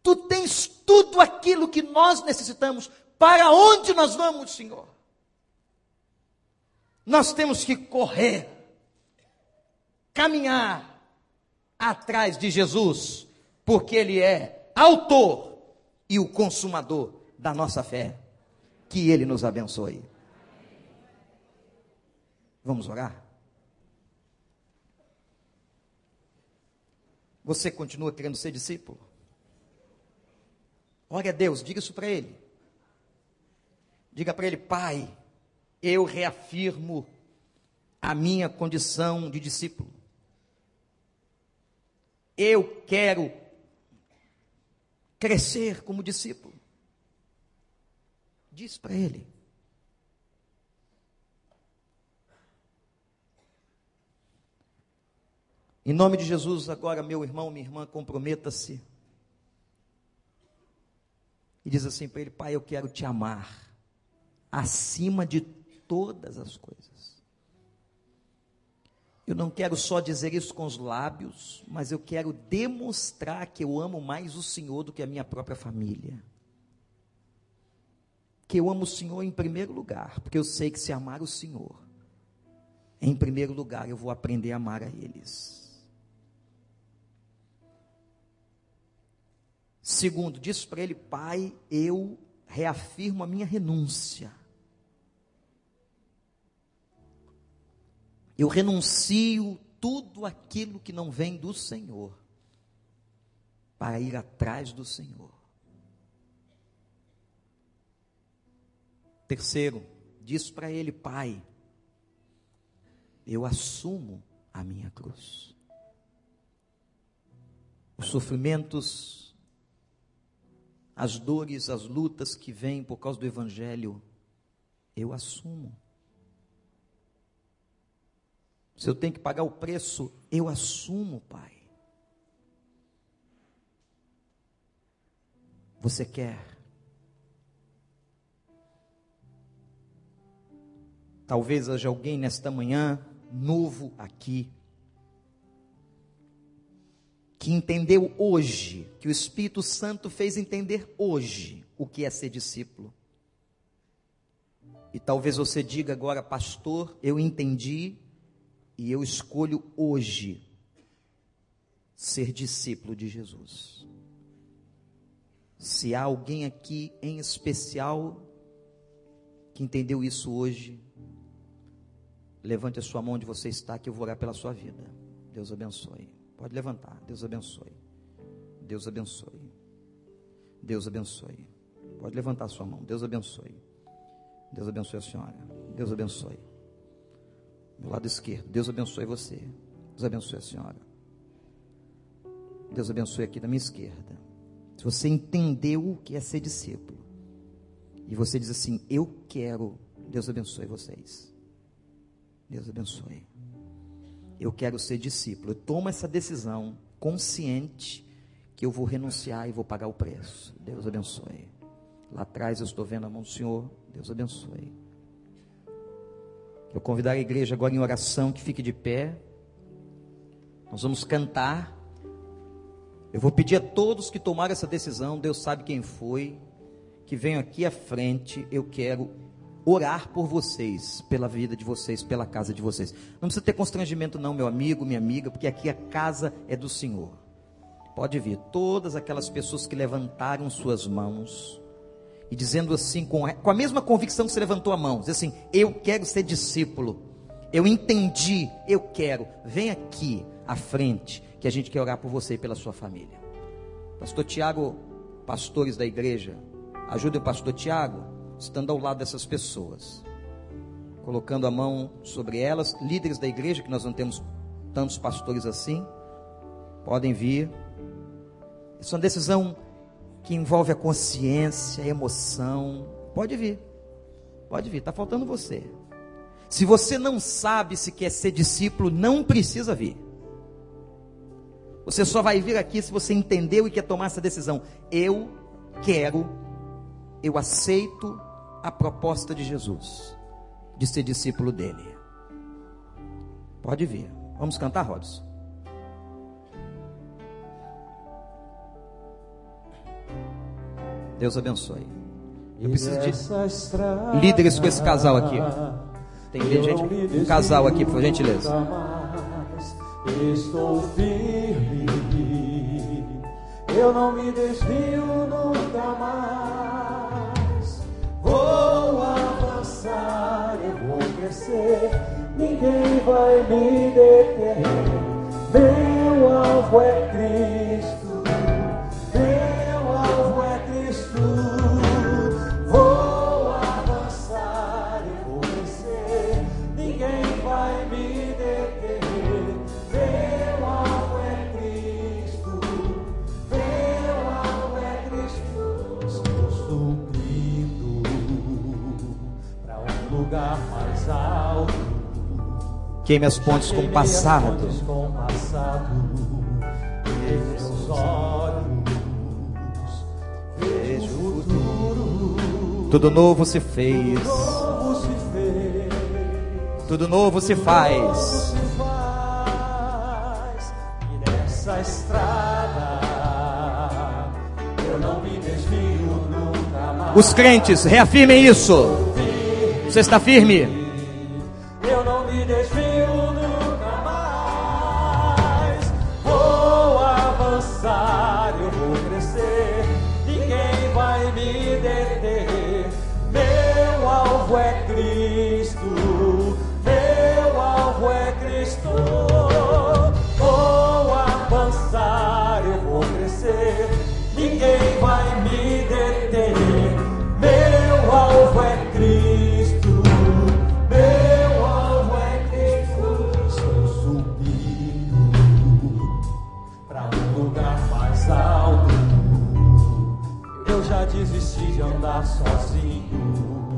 Tu tens tudo aquilo que nós necessitamos. Para onde nós vamos, Senhor? Nós temos que correr, caminhar atrás de Jesus, porque Ele é autor e o consumador da nossa fé. Que Ele nos abençoe. Vamos orar? Você continua querendo ser discípulo? Ore a Deus, diga isso para Ele. Diga para Ele, Pai, eu reafirmo a minha condição de discípulo. Eu quero crescer como discípulo. Diz para Ele. Em nome de Jesus, agora, meu irmão, minha irmã, comprometa-se. E diz assim para ele: Pai, eu quero te amar acima de todas as coisas. Eu não quero só dizer isso com os lábios, mas eu quero demonstrar que eu amo mais o Senhor do que a minha própria família. Que eu amo o Senhor em primeiro lugar, porque eu sei que se amar o Senhor, em primeiro lugar eu vou aprender a amar a eles. Segundo, diz para ele, pai, eu reafirmo a minha renúncia. Eu renuncio tudo aquilo que não vem do Senhor para ir atrás do Senhor. Terceiro, diz para ele, pai, eu assumo a minha cruz. Os sofrimentos as dores, as lutas que vêm por causa do Evangelho, eu assumo. Se eu tenho que pagar o preço, eu assumo, Pai. Você quer? Talvez haja alguém nesta manhã novo aqui que entendeu hoje, que o Espírito Santo fez entender hoje o que é ser discípulo. E talvez você diga agora, pastor, eu entendi e eu escolho hoje ser discípulo de Jesus. Se há alguém aqui em especial que entendeu isso hoje, levante a sua mão onde você está, que eu vou orar pela sua vida. Deus abençoe. Pode levantar. Deus abençoe. Deus abençoe. Deus abençoe. Pode levantar sua mão. Deus abençoe. Deus abençoe a senhora. Deus abençoe. Do lado esquerdo. Deus abençoe você. Deus abençoe a senhora. Deus abençoe aqui da minha esquerda. Se você entendeu o que é ser discípulo, e você diz assim: Eu quero, Deus abençoe vocês. Deus abençoe eu quero ser discípulo. Eu tomo essa decisão consciente que eu vou renunciar e vou pagar o preço. Deus abençoe. Lá atrás eu estou vendo a mão do Senhor. Deus abençoe. Eu convidar a igreja agora em oração que fique de pé. Nós vamos cantar. Eu vou pedir a todos que tomaram essa decisão, Deus sabe quem foi, que venham aqui à frente. Eu quero orar por vocês, pela vida de vocês, pela casa de vocês. Não precisa ter constrangimento, não, meu amigo, minha amiga, porque aqui a casa é do Senhor. Pode vir, todas aquelas pessoas que levantaram suas mãos e dizendo assim, com a, mesma convicção que você levantou a mão, diz assim: Eu quero ser discípulo, eu entendi, eu quero. Vem aqui à frente, que a gente quer orar por você e pela sua família. Pastor Tiago, pastores da igreja, ajude o pastor Tiago estando ao lado dessas pessoas, colocando a mão sobre elas, líderes da igreja, que nós não temos tantos pastores assim, podem vir, Isso é uma decisão que envolve a consciência, a emoção. Pode vir. Pode vir, está faltando você. Se você não sabe se quer ser discípulo, não precisa vir. Você só vai vir aqui se você entendeu e quer tomar essa decisão. Eu quero, eu aceito a proposta de Jesus de ser discípulo dele. Pode vir. Vamos cantar, Rodos. Deus abençoe. Eu preciso de líderes com esse casal aqui. Tem gente, um casal aqui, por gentileza. Estou firme, eu não me desvio nunca mais. Vou avançar, eu vou crescer, ninguém vai me deter. Meu alvo é Cristo. Queime as pontes com o passado. Tudo novo se fez. Tudo novo se faz. E nessa estrada eu não me desvio nunca mais. Os crentes, reafirmem isso. Você está firme?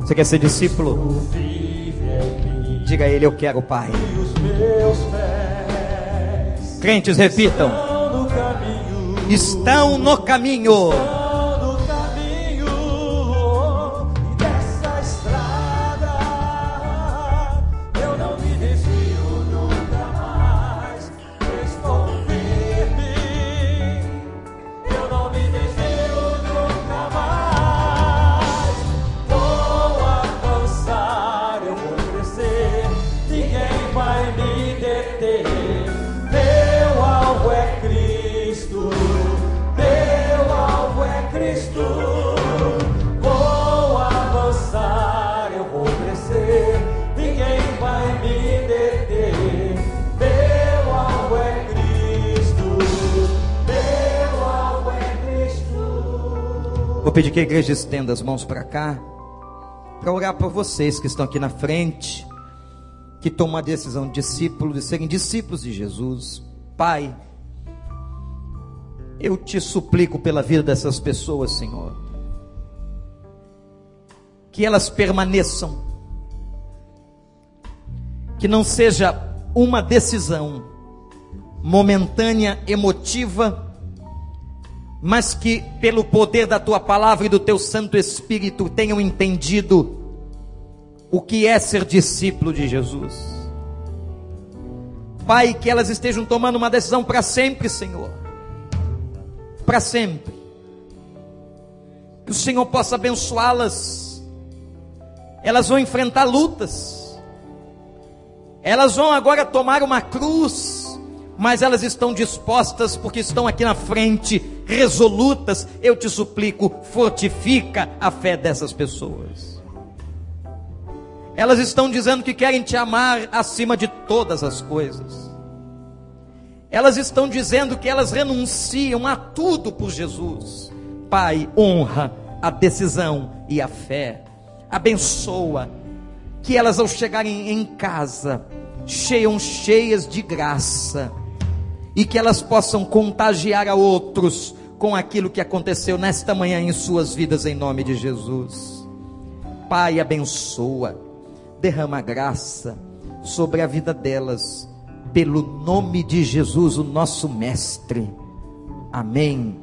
Você quer ser discípulo? Diga a Ele: Eu quero, Pai. Crentes repitam: Estão no caminho. Vou pedir que a igreja estenda as mãos para cá, para orar por vocês que estão aqui na frente, que tomam a decisão de discípulos, de serem discípulos de Jesus. Pai, eu te suplico pela vida dessas pessoas, Senhor, que elas permaneçam, que não seja uma decisão momentânea, emotiva, mas que pelo poder da tua palavra e do teu Santo Espírito tenham entendido o que é ser discípulo de Jesus. Pai, que elas estejam tomando uma decisão para sempre, Senhor. Para sempre. Que o Senhor possa abençoá-las. Elas vão enfrentar lutas. Elas vão agora tomar uma cruz mas elas estão dispostas porque estão aqui na frente, resolutas. Eu te suplico, fortifica a fé dessas pessoas. Elas estão dizendo que querem te amar acima de todas as coisas. Elas estão dizendo que elas renunciam a tudo por Jesus. Pai, honra a decisão e a fé. Abençoa que elas ao chegarem em casa, cheiam cheias de graça e que elas possam contagiar a outros com aquilo que aconteceu nesta manhã em suas vidas, em nome de Jesus. Pai, abençoa, derrama graça sobre a vida delas, pelo nome de Jesus, o nosso Mestre. Amém